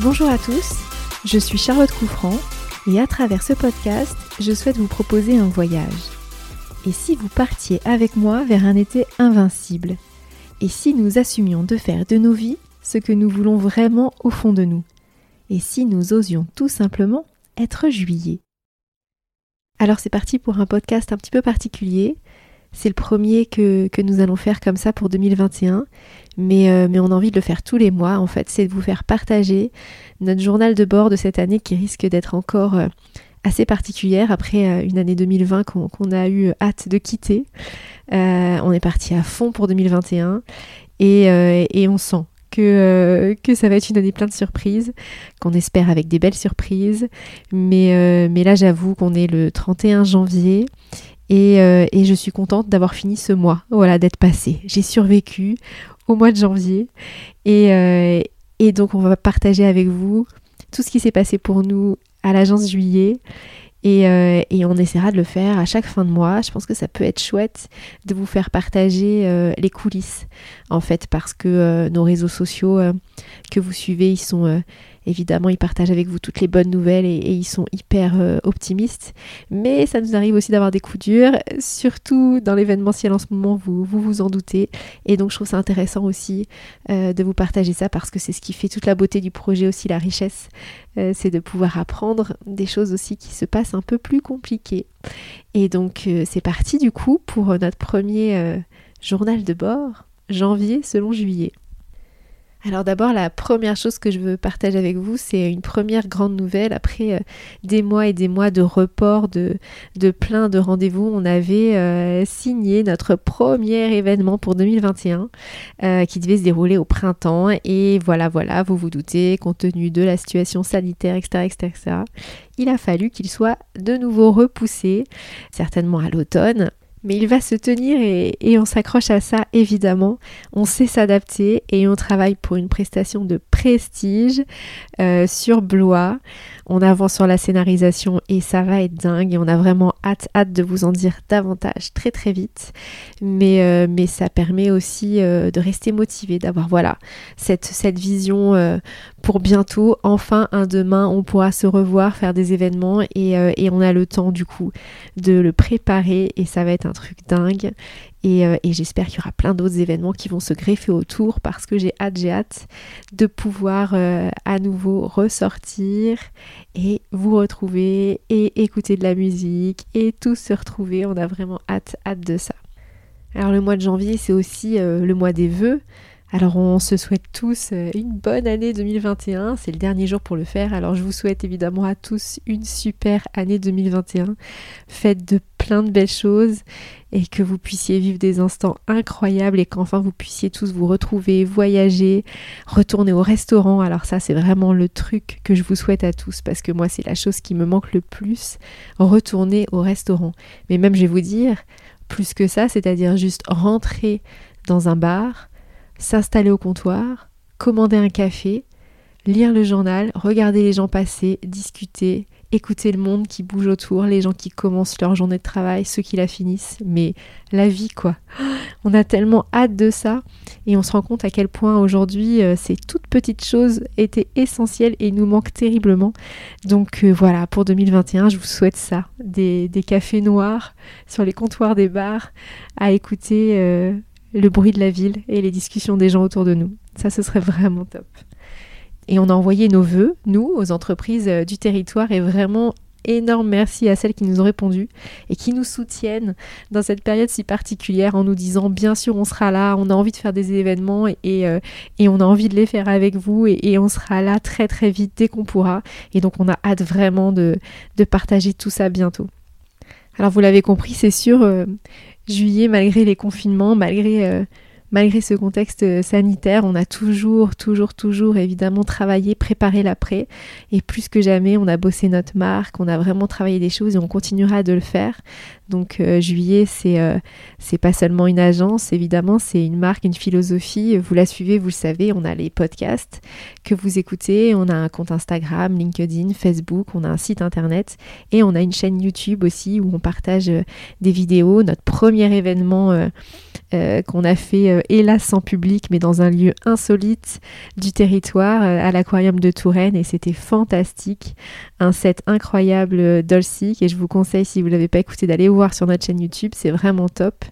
Bonjour à tous, je suis Charlotte Couffrand et à travers ce podcast, je souhaite vous proposer un voyage. Et si vous partiez avec moi vers un été invincible? Et si nous assumions de faire de nos vies ce que nous voulons vraiment au fond de nous? Et si nous osions tout simplement être juillet? Alors c'est parti pour un podcast un petit peu particulier. C'est le premier que, nous allons faire comme ça pour 2021, mais, euh, mais on a envie de le faire tous les mois. En fait, c'est de vous faire partager notre journal de bord de cette année qui risque d'être encore euh, assez particulière après euh, une année 2020 qu'on a eu hâte de quitter. on est parti à fond pour 2021 et, on sent que, que, ça va être une année pleine de surprises, qu'on espère avec des belles surprises. Mais, mais là, j'avoue qu'on est le 31 janvier euh, et, je suis contente d'avoir fini ce mois, voilà, d'être passé. J'ai survécu au mois de janvier. Euh, et, donc, on va partager avec vous tout ce qui s'est passé pour nous à l'agence juillet. Et, euh, et, on essaiera de le faire à chaque fin de mois. Je pense que ça peut être chouette de vous faire partager les coulisses, en fait, parce que nos réseaux sociaux que vous suivez, ils sont Évidemment, ils partagent avec vous toutes les bonnes nouvelles et, ils sont hyper euh, optimistes. Mais ça nous arrive aussi d'avoir des coups durs, surtout dans l'événementiel en ce moment, vous, vous en doutez. Et donc, je trouve ça intéressant aussi euh, de vous partager ça parce que c'est ce qui fait toute la beauté du projet, aussi la richesse. Euh, c'est de pouvoir apprendre des choses aussi qui se passent un peu plus compliquées. Et donc, c'est parti du coup pour notre premier journal de bord, janvier selon juillet. Alors d'abord, la première chose que je veux partager avec vous, c'est une première grande nouvelle. Après euh, des mois et des mois de report, de, plein de rendez-vous, on avait euh, signé notre premier événement pour 2021 euh, qui devait se dérouler au printemps. Et voilà, voilà, vous vous doutez, compte tenu de la situation sanitaire, etc., etc., etc il a fallu qu'il soit de nouveau repoussé, certainement à l'automne. Mais il va se tenir et, on s'accroche à ça évidemment. On sait s'adapter et on travaille pour une prestation de prestige euh, sur Blois. On avance sur la scénarisation et ça va être dingue on a vraiment hâte, hâte de vous en dire davantage très très vite. Mais, euh, ça permet aussi euh, de rester motivé, d'avoir voilà cette, vision pour bientôt. Enfin, un demain, on pourra se revoir, faire des événements et, et on a le temps du coup de le préparer et ça va être un truc dingue. Euh, et, j'espère qu'il y aura plein d'autres événements qui vont se greffer autour parce que j'ai hâte, j'ai hâte de pouvoir euh, à nouveau ressortir et vous retrouver et écouter de la musique et tous se retrouver. On a vraiment hâte, hâte de ça. Alors le mois de janvier, c'est aussi euh, le mois des vœux. Alors on se souhaite tous une bonne année 2021, c'est le dernier jour pour le faire. Alors je vous souhaite évidemment à tous une super année 2021, Faites de plein de belles choses et que vous puissiez vivre des instants incroyables et qu'enfin vous puissiez tous vous retrouver, voyager, retourner au restaurant. Alors ça c'est vraiment le truc que je vous souhaite à tous parce que moi c'est la chose qui me manque le plus, retourner au restaurant. Mais même je vais vous dire, plus que ça, c'est-à-dire juste rentrer dans un bar, s'installer au comptoir, commander un café, lire le journal, regarder les gens passer, discuter, écouter le monde qui bouge autour, les gens qui commencent leur journée de travail, ceux qui la finissent, mais la vie quoi. On a tellement hâte de ça et on se rend compte à quel point aujourd'hui euh, ces toutes petites choses étaient essentielles et nous manquent terriblement. Donc euh, voilà, pour 2021, je vous souhaite ça, des, cafés noirs sur les comptoirs des bars, à écouter euh, le bruit de la ville et les discussions des gens autour de nous. Ça, ce serait vraiment top. Et on a envoyé nos voeux, nous, aux entreprises euh, du territoire, et vraiment énorme merci à celles qui nous ont répondu et qui nous soutiennent dans cette période si particulière en nous disant bien sûr on sera là, on a envie de faire des événements et, euh, on a envie de les faire avec vous et, on sera là très très vite dès qu'on pourra et donc on a hâte vraiment de, partager tout ça bientôt. Alors vous l'avez compris c'est sûr, euh, juillet malgré les confinements, malgré malgré ce contexte euh, sanitaire, on a toujours, toujours, toujours évidemment travaillé, préparé l'après. Et plus que jamais, on a bossé notre marque, on a vraiment travaillé des choses et on continuera de le faire. Donc Juillet, c'est c'est pas seulement une agence, évidemment, c'est une marque, une philosophie. Vous la suivez, vous le savez, on a les podcasts que vous écoutez, on a un compte Instagram, LinkedIn, Facebook, on a un site internet et on a une chaîne YouTube aussi où on partage des vidéos. Notre premier événement euh, qu'on a fait euh, hélas sans public mais dans un lieu insolite du territoire euh, à l'aquarium de Touraine et c'était fantastique. Un set incroyable d'Olsic et je vous conseille si vous ne l'avez pas écouté d'aller voir sur notre chaîne YouTube c'est vraiment top.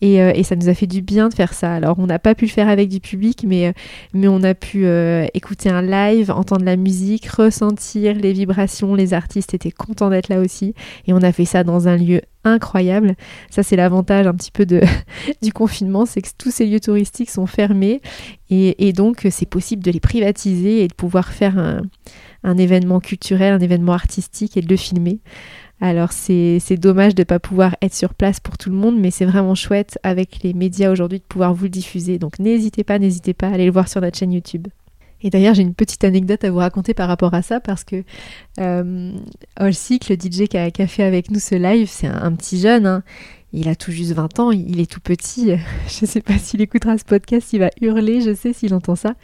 Et, et, ça nous a fait du bien de faire ça. Alors on n'a pas pu le faire avec du public mais, mais on a pu écouter un live entendre la musique ressentir les vibrations les artistes étaient contents d'être là aussi et on a fait ça dans un lieu incroyable. Ça, c'est l'avantage un petit peu de, du confinement, c'est que tous ces lieux touristiques sont fermés et, donc c'est possible de les privatiser et de pouvoir faire un, événement culturel, un événement artistique et de le filmer. Alors c'est dommage de ne pas pouvoir être sur place pour tout le monde, mais c'est vraiment chouette avec les médias aujourd'hui de pouvoir vous le diffuser. Donc n'hésitez pas, n'hésitez pas à aller le voir sur notre chaîne YouTube. Et d'ailleurs, j'ai une petite anecdote à vous raconter par rapport à ça parce que euh, le DJ qui a, fait avec nous ce live, c'est un, petit jeune. Hein. Il a tout juste 20 ans, il est tout petit. Je ne sais pas s'il écoutera ce podcast, il va hurler, je sais s'il entend ça.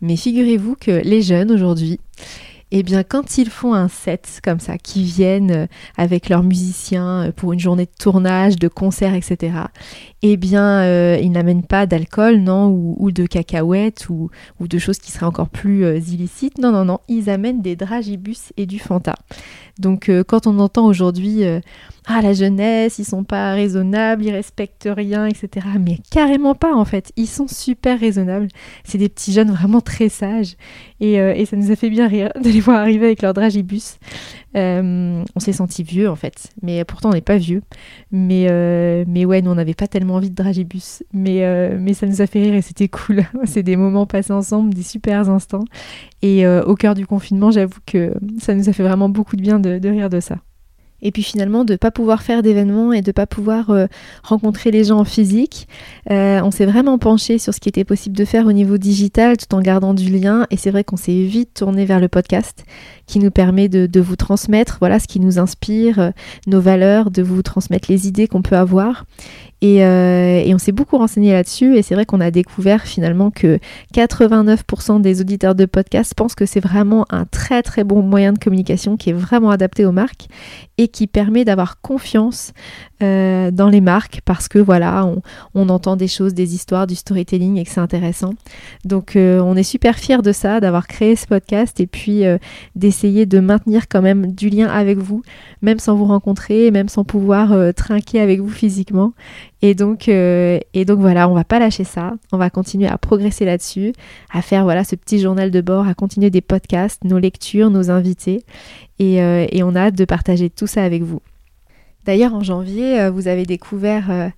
Mais figurez-vous que les jeunes aujourd'hui, eh bien quand ils font un set comme ça, qui viennent euh, avec leurs musiciens euh, pour une journée de tournage, de concert, etc., eh bien euh, ils n'amènent pas d'alcool, non, ou, de cacahuètes, ou, de choses qui seraient encore plus illicites. Non, non, non, ils amènent des dragibus et du Fanta. Donc quand on entend aujourd'hui ah la jeunesse, ils sont pas raisonnables, ils respectent rien, etc. Mais carrément pas en fait, ils sont super raisonnables. C'est des petits jeunes vraiment très sages et, ça nous a fait bien rire de les arriver avec leur dragibus. Euh, on s'est senti vieux en fait, mais pourtant on n'est pas vieux. Mais, euh, ouais, nous on n'avait pas tellement envie de dragibus, mais, mais ça nous a fait rire et c'était cool. C'est des moments passés ensemble, des super instants. Et au cœur du confinement, j'avoue que ça nous a fait vraiment beaucoup de bien de rire de ça. Et puis finalement, de ne pas pouvoir faire d'événements et de ne pas pouvoir euh, rencontrer les gens en physique, euh, on s'est vraiment penché sur ce qui était possible de faire au niveau digital tout en gardant du lien. Et c'est vrai qu'on s'est vite tourné vers le podcast qui nous permet de, vous transmettre voilà ce qui nous inspire, euh, nos valeurs, de vous transmettre les idées qu'on peut avoir. Et, et, on s'est beaucoup renseigné là-dessus et c'est vrai qu'on a découvert finalement que 89% des auditeurs de podcast pensent que c'est vraiment un très très bon moyen de communication qui est vraiment adapté aux marques et qui permet d'avoir confiance euh, dans les marques parce que voilà, on, entend des choses, des histoires, du storytelling et que c'est intéressant. Donc euh, on est super fiers de ça, d'avoir créé ce podcast et puis euh, d'essayer de maintenir quand même du lien avec vous, même sans vous rencontrer, même sans pouvoir trinquer avec vous physiquement. Et donc, et donc voilà, on va pas lâcher ça, on va continuer à progresser là-dessus, à faire voilà ce petit journal de bord, à continuer des podcasts, nos lectures, nos invités, et, et on a hâte de partager tout ça avec vous. D'ailleurs, en janvier, euh, vous avez découvert euh,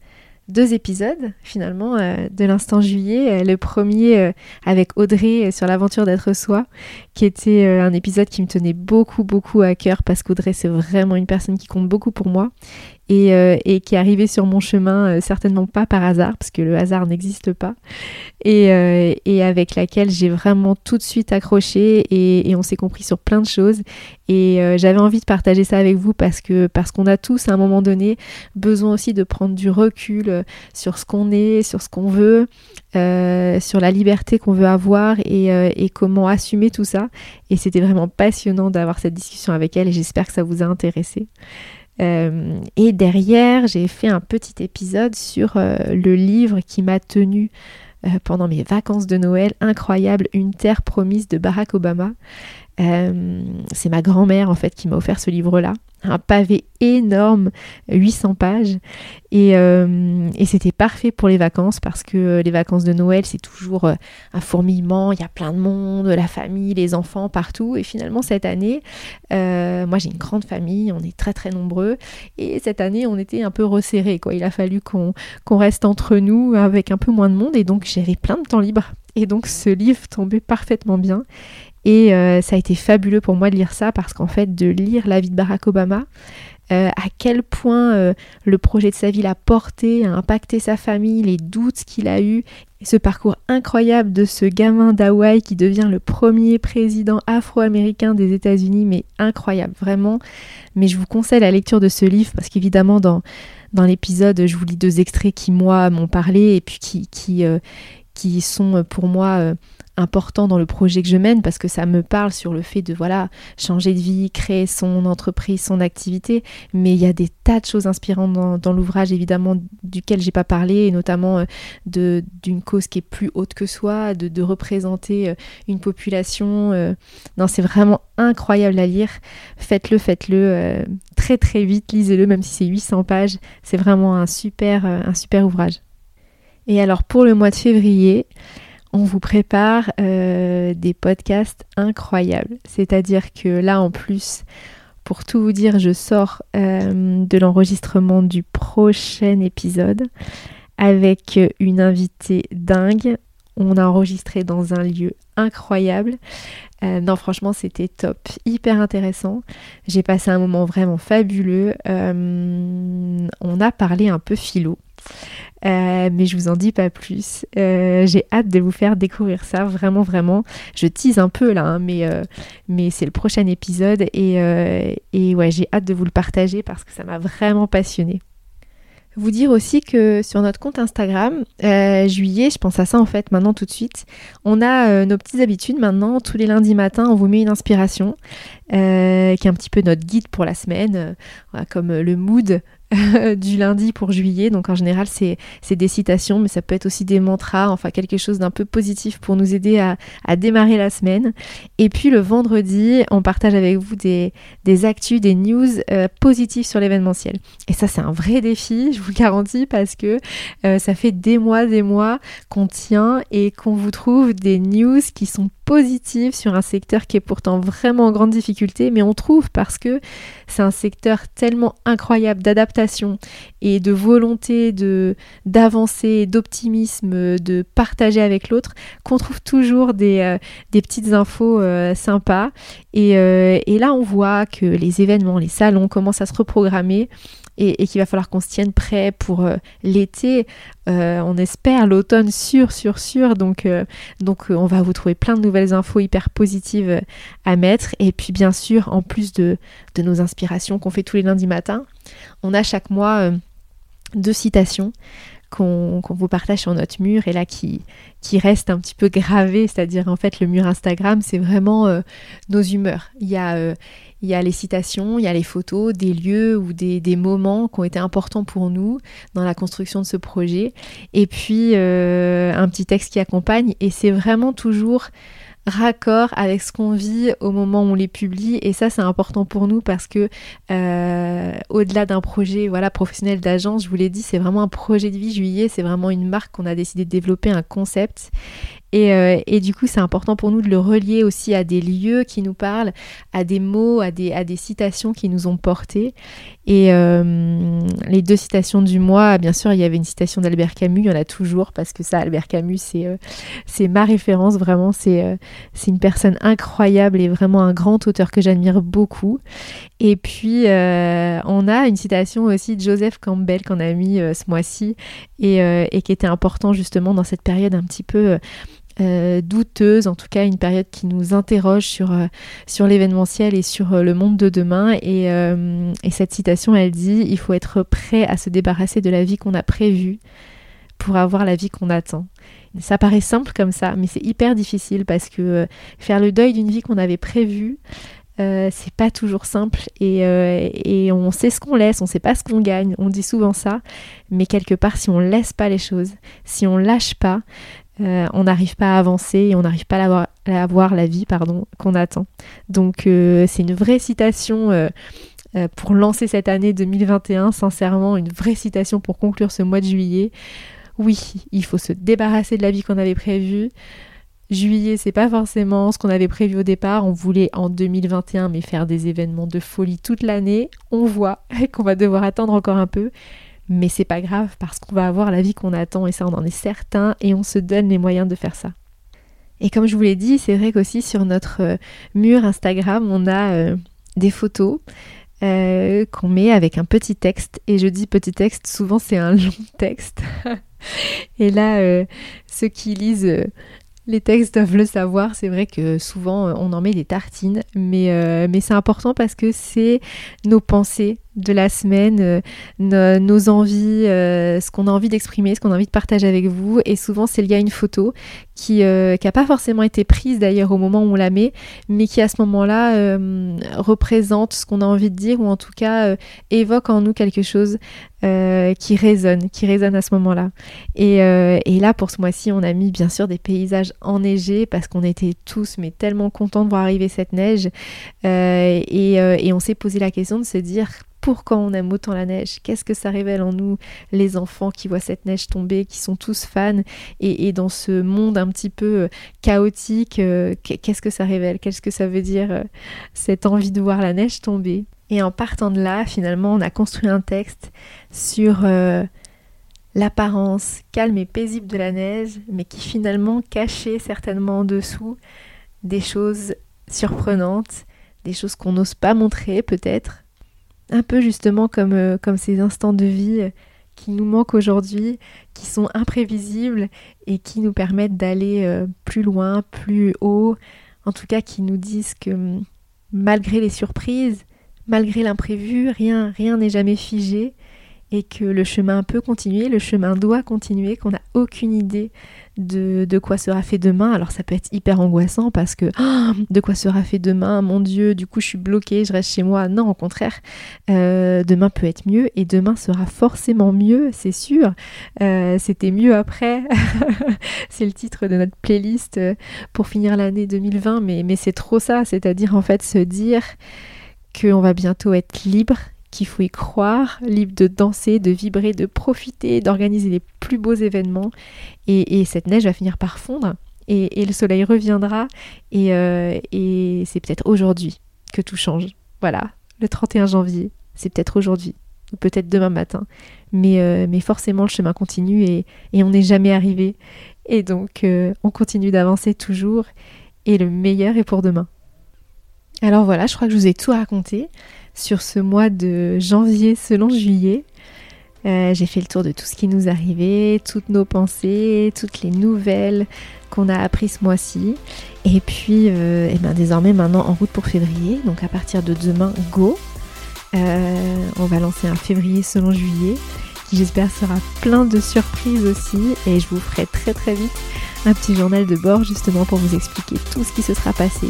deux épisodes finalement euh, de l'instant juillet. Le premier avec Audrey sur l'aventure d'être soi, qui était un épisode qui me tenait beaucoup beaucoup à cœur parce qu'Audrey c'est vraiment une personne qui compte beaucoup pour moi euh, et, qui est arrivée sur mon chemin euh, certainement pas par hasard, parce que le hasard n'existe pas, et, euh, avec laquelle j'ai vraiment tout de suite accroché et, on s'est compris sur plein de choses. Et j'avais envie de partager ça avec vous parce que parce qu'on a tous à un moment donné besoin aussi de prendre du recul sur ce qu'on est, sur ce qu'on veut, sur la liberté qu'on veut avoir et, et comment assumer tout ça. Et c'était vraiment passionnant d'avoir cette discussion avec elle et j'espère que ça vous a intéressé. Euh, et derrière, j'ai fait un petit épisode sur euh, le livre qui m'a tenu euh, pendant mes vacances de Noël, incroyable, Une terre promise de Barack Obama. c'est ma grand-mère en fait qui m'a offert ce livre-là un pavé énorme, 800 pages. Euh, et, c'était parfait pour les vacances parce que euh, les vacances de Noël, c'est toujours euh, un fourmillement, il y a plein de monde, la famille, les enfants, partout. Et finalement, cette année, moi j'ai une grande famille, on est très très nombreux. Et cette année, on était un peu resserrés. Quoi. Il a fallu qu'on reste entre nous avec un peu moins de monde. Et donc, j'avais plein de temps libre. Et donc, ce livre tombait parfaitement bien. Et euh, ça a été fabuleux pour moi de lire ça parce qu'en fait, de lire la vie de Barack Obama, euh, à quel point euh, le projet de sa vie l'a porté, a impacté sa famille, les doutes qu'il a eus ce parcours incroyable de ce gamin d'Hawaï qui devient le premier président afro-américain des États-Unis, mais incroyable, vraiment. Mais je vous conseille la lecture de ce livre parce qu'évidemment, dans, dans l'épisode, je vous lis deux extraits qui, moi, m'ont parlé et puis qui, qui, qui sont pour moi important dans le projet que je mène parce que ça me parle sur le fait de voilà changer de vie, créer son entreprise, son activité. Mais il y a des tas de choses inspirantes dans, l'ouvrage évidemment duquel j'ai pas parlé et notamment euh, de d'une cause qui est plus haute que soi, de, représenter euh, une population. Euh. Non, c'est vraiment incroyable à lire. Faites-le, faites-le très très vite, lisez-le même si c'est 800 pages. C'est vraiment un super un super ouvrage. Et alors pour le mois de février, on vous prépare euh, des podcasts incroyables. C'est-à-dire que là, en plus, pour tout vous dire, je sors euh, de l'enregistrement du prochain épisode avec une invitée dingue. On a enregistré dans un lieu incroyable. Euh, non, franchement, c'était top, hyper intéressant. J'ai passé un moment vraiment fabuleux. on a parlé un peu philo. Euh, mais je vous en dis pas plus. Euh, j'ai hâte de vous faire découvrir ça, vraiment, vraiment. Je tease un peu là, hein, mais, euh, mais c'est le prochain épisode et, et ouais, j'ai hâte de vous le partager parce que ça m'a vraiment passionné. Vous dire aussi que sur notre compte Instagram, juillet, je pense à ça en fait maintenant tout de suite, on a nos petites habitudes maintenant. Tous les lundis matins, on vous met une inspiration qui est un petit peu notre guide pour la semaine, comme le mood du lundi pour juillet. Donc en général, c'est des citations, mais ça peut être aussi des mantras, enfin quelque chose d'un peu positif pour nous aider à, démarrer la semaine. Et puis le vendredi, on partage avec vous des, des actus, des news euh, positives sur l'événementiel. Et ça, c'est un vrai défi, je vous garantis, parce que euh, ça fait des mois, des mois qu'on tient et qu'on vous trouve des news qui sont positive sur un secteur qui est pourtant vraiment en grande difficulté, mais on trouve parce que c'est un secteur tellement incroyable d'adaptation et de volonté de d'avancer, d'optimisme, de partager avec l'autre, qu'on trouve toujours des, euh, petites infos euh, sympas. Et, euh, et là, on voit que les événements, les salons commencent à se reprogrammer et, qu'il va falloir qu'on se tienne prêt pour euh, l'été. Euh, on espère l'automne sûr, sûr, sûr. Donc, euh, donc on va vous trouver plein de nouvelles infos hyper positives à mettre. Et puis bien sûr, en plus de, de nos inspirations qu'on fait tous les lundis matins, on a chaque mois deux citations qu'on vous partage sur notre mur et là qui, qui reste un petit peu gravé, c'est-à-dire en fait le mur Instagram, c'est vraiment nos humeurs. Il y a, il y a les citations, il y a les photos des lieux ou des, moments qui ont été importants pour nous dans la construction de ce projet. Et puis euh, un petit texte qui accompagne. Et c'est vraiment toujours raccord avec ce qu'on vit au moment où on les publie. Et ça c'est important pour nous parce que euh, au-delà d'un projet voilà professionnel d'agence je vous l'ai dit c'est vraiment un projet de vie juillet. C'est vraiment une marque qu'on a décidé de développer un concept euh, et, du coup, c'est important pour nous de le relier aussi à des lieux qui nous parlent, à des mots, à des, à des citations qui nous ont portés. Et euh, les deux citations du mois, bien sûr, il y avait une citation d'Albert Camus, il y en a toujours, parce que ça, Albert Camus, c'est euh, ma référence, vraiment, c'est c'est une personne incroyable et vraiment un grand auteur que j'admire beaucoup. Et puis, on a une citation aussi de Joseph Campbell qu'on a mis ce mois-ci et, et, qui était important justement dans cette période un petit peu euh, douteuse, en tout cas une période qui nous interroge sur, euh, sur l'événementiel et sur euh, le monde de demain. Et, et, cette citation, elle dit, il faut être prêt à se débarrasser de la vie qu'on a prévue pour avoir la vie qu'on attend. Ça paraît simple comme ça, mais c'est hyper difficile parce que faire le deuil d'une vie qu'on avait prévue, c'est pas toujours simple et, et on sait ce qu'on laisse, on sait pas ce qu'on gagne, on dit souvent ça, mais quelque part si on laisse pas les choses, si on lâche pas, euh, on n'arrive pas à avancer et on n'arrive pas à avoir, la vie qu'on attend. Donc euh, c'est une vraie citation euh, pour lancer cette année 2021, sincèrement, une vraie citation pour conclure ce mois de juillet. Oui, il faut se débarrasser de la vie qu'on avait prévue. Juillet, c'est pas forcément ce qu'on avait prévu au départ. On voulait en 2021 mais faire des événements de folie toute l'année. On voit qu'on va devoir attendre encore un peu mais c'est pas grave parce qu'on va avoir la vie qu'on attend et ça on en est certain et on se donne les moyens de faire ça. Et comme je vous l'ai dit, c'est vrai qu'aussi sur notre euh, mur Instagram, on a euh, des photos euh, qu'on met avec un petit texte. Et je dis petit texte, souvent c'est un long texte. Et là, ceux qui lisent les textes doivent le savoir. C'est vrai que souvent on en met des tartines, mais, mais c'est important parce que c'est nos pensées de la semaine, euh, nos envies, euh, ce qu'on a envie d'exprimer, ce qu'on a envie de partager avec vous. Et souvent, c'est lié à une photo qui n'a euh, pas forcément été prise d'ailleurs au moment où on la met, mais qui à ce moment-là représente ce qu'on a envie de dire ou en tout cas évoque en nous quelque chose qui résonne, qui résonne à ce moment-là. Et, et, là, pour ce mois-ci, on a mis bien sûr des paysages enneigés parce qu'on était tous mais tellement contents de voir arriver cette neige. Et, et on s'est posé la question de se dire pourquoi on aime autant la neige, qu'est-ce que ça révèle en nous, les enfants qui voient cette neige tomber, qui sont tous fans, et, dans ce monde un petit peu euh, chaotique, euh, qu'est-ce que ça révèle, qu'est-ce que ça veut dire euh, cette envie de voir la neige tomber? Et en partant de là, finalement, on a construit un texte sur l'apparence calme et paisible de la neige, mais qui finalement cachait certainement en dessous des choses surprenantes, des choses qu'on n'ose pas montrer peut-être, un peu justement comme, euh, comme ces instants de vie euh, qui nous manquent aujourd'hui, qui sont imprévisibles et qui nous permettent d'aller euh, plus loin, plus haut, en tout cas qui nous disent que hum, malgré les surprises, malgré l'imprévu, rien rien n'est jamais figé et que le chemin peut continuer, le chemin doit continuer, qu'on n'a aucune idée de, de, quoi sera fait demain. Alors ça peut être hyper angoissant parce que de quoi sera fait demain, mon Dieu, du coup je suis bloquée, je reste chez moi. Non, au contraire, euh, demain peut être mieux et demain sera forcément mieux, c'est sûr. Euh, c'était mieux après. c'est le titre de notre playlist euh, pour finir l'année 2020, mais, mais c'est trop ça, c'est-à-dire en fait se dire qu'on va bientôt être libre qu'il faut y croire, libre de danser, de vibrer, de profiter, d'organiser les plus beaux événements. Et, cette neige va finir par fondre et, le soleil reviendra. Euh, et, c'est peut-être aujourd'hui que tout change. Voilà, le 31 janvier, c'est peut-être aujourd'hui ou peut-être demain matin. Mais, euh, forcément, le chemin continue et, on n'est jamais arrivé. Et donc, euh, on continue d'avancer toujours. Et le meilleur est pour demain. Alors voilà, je crois que je vous ai tout raconté sur ce mois de janvier selon juillet. Euh, j'ai fait le tour de tout ce qui nous arrivait, toutes nos pensées, toutes les nouvelles qu'on a apprises ce mois-ci. Et puis, et euh, eh ben désormais, maintenant en route pour février. Donc à partir de demain, go. Euh, on va lancer un février selon juillet qui j'espère sera plein de surprises aussi. Et je vous ferai très très vite un petit journal de bord justement pour vous expliquer tout ce qui se sera passé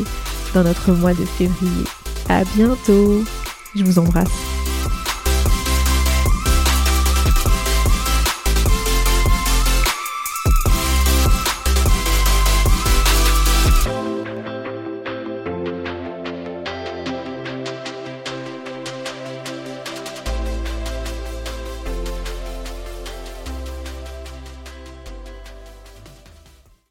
dans notre mois de février. À bientôt je vous embrasse.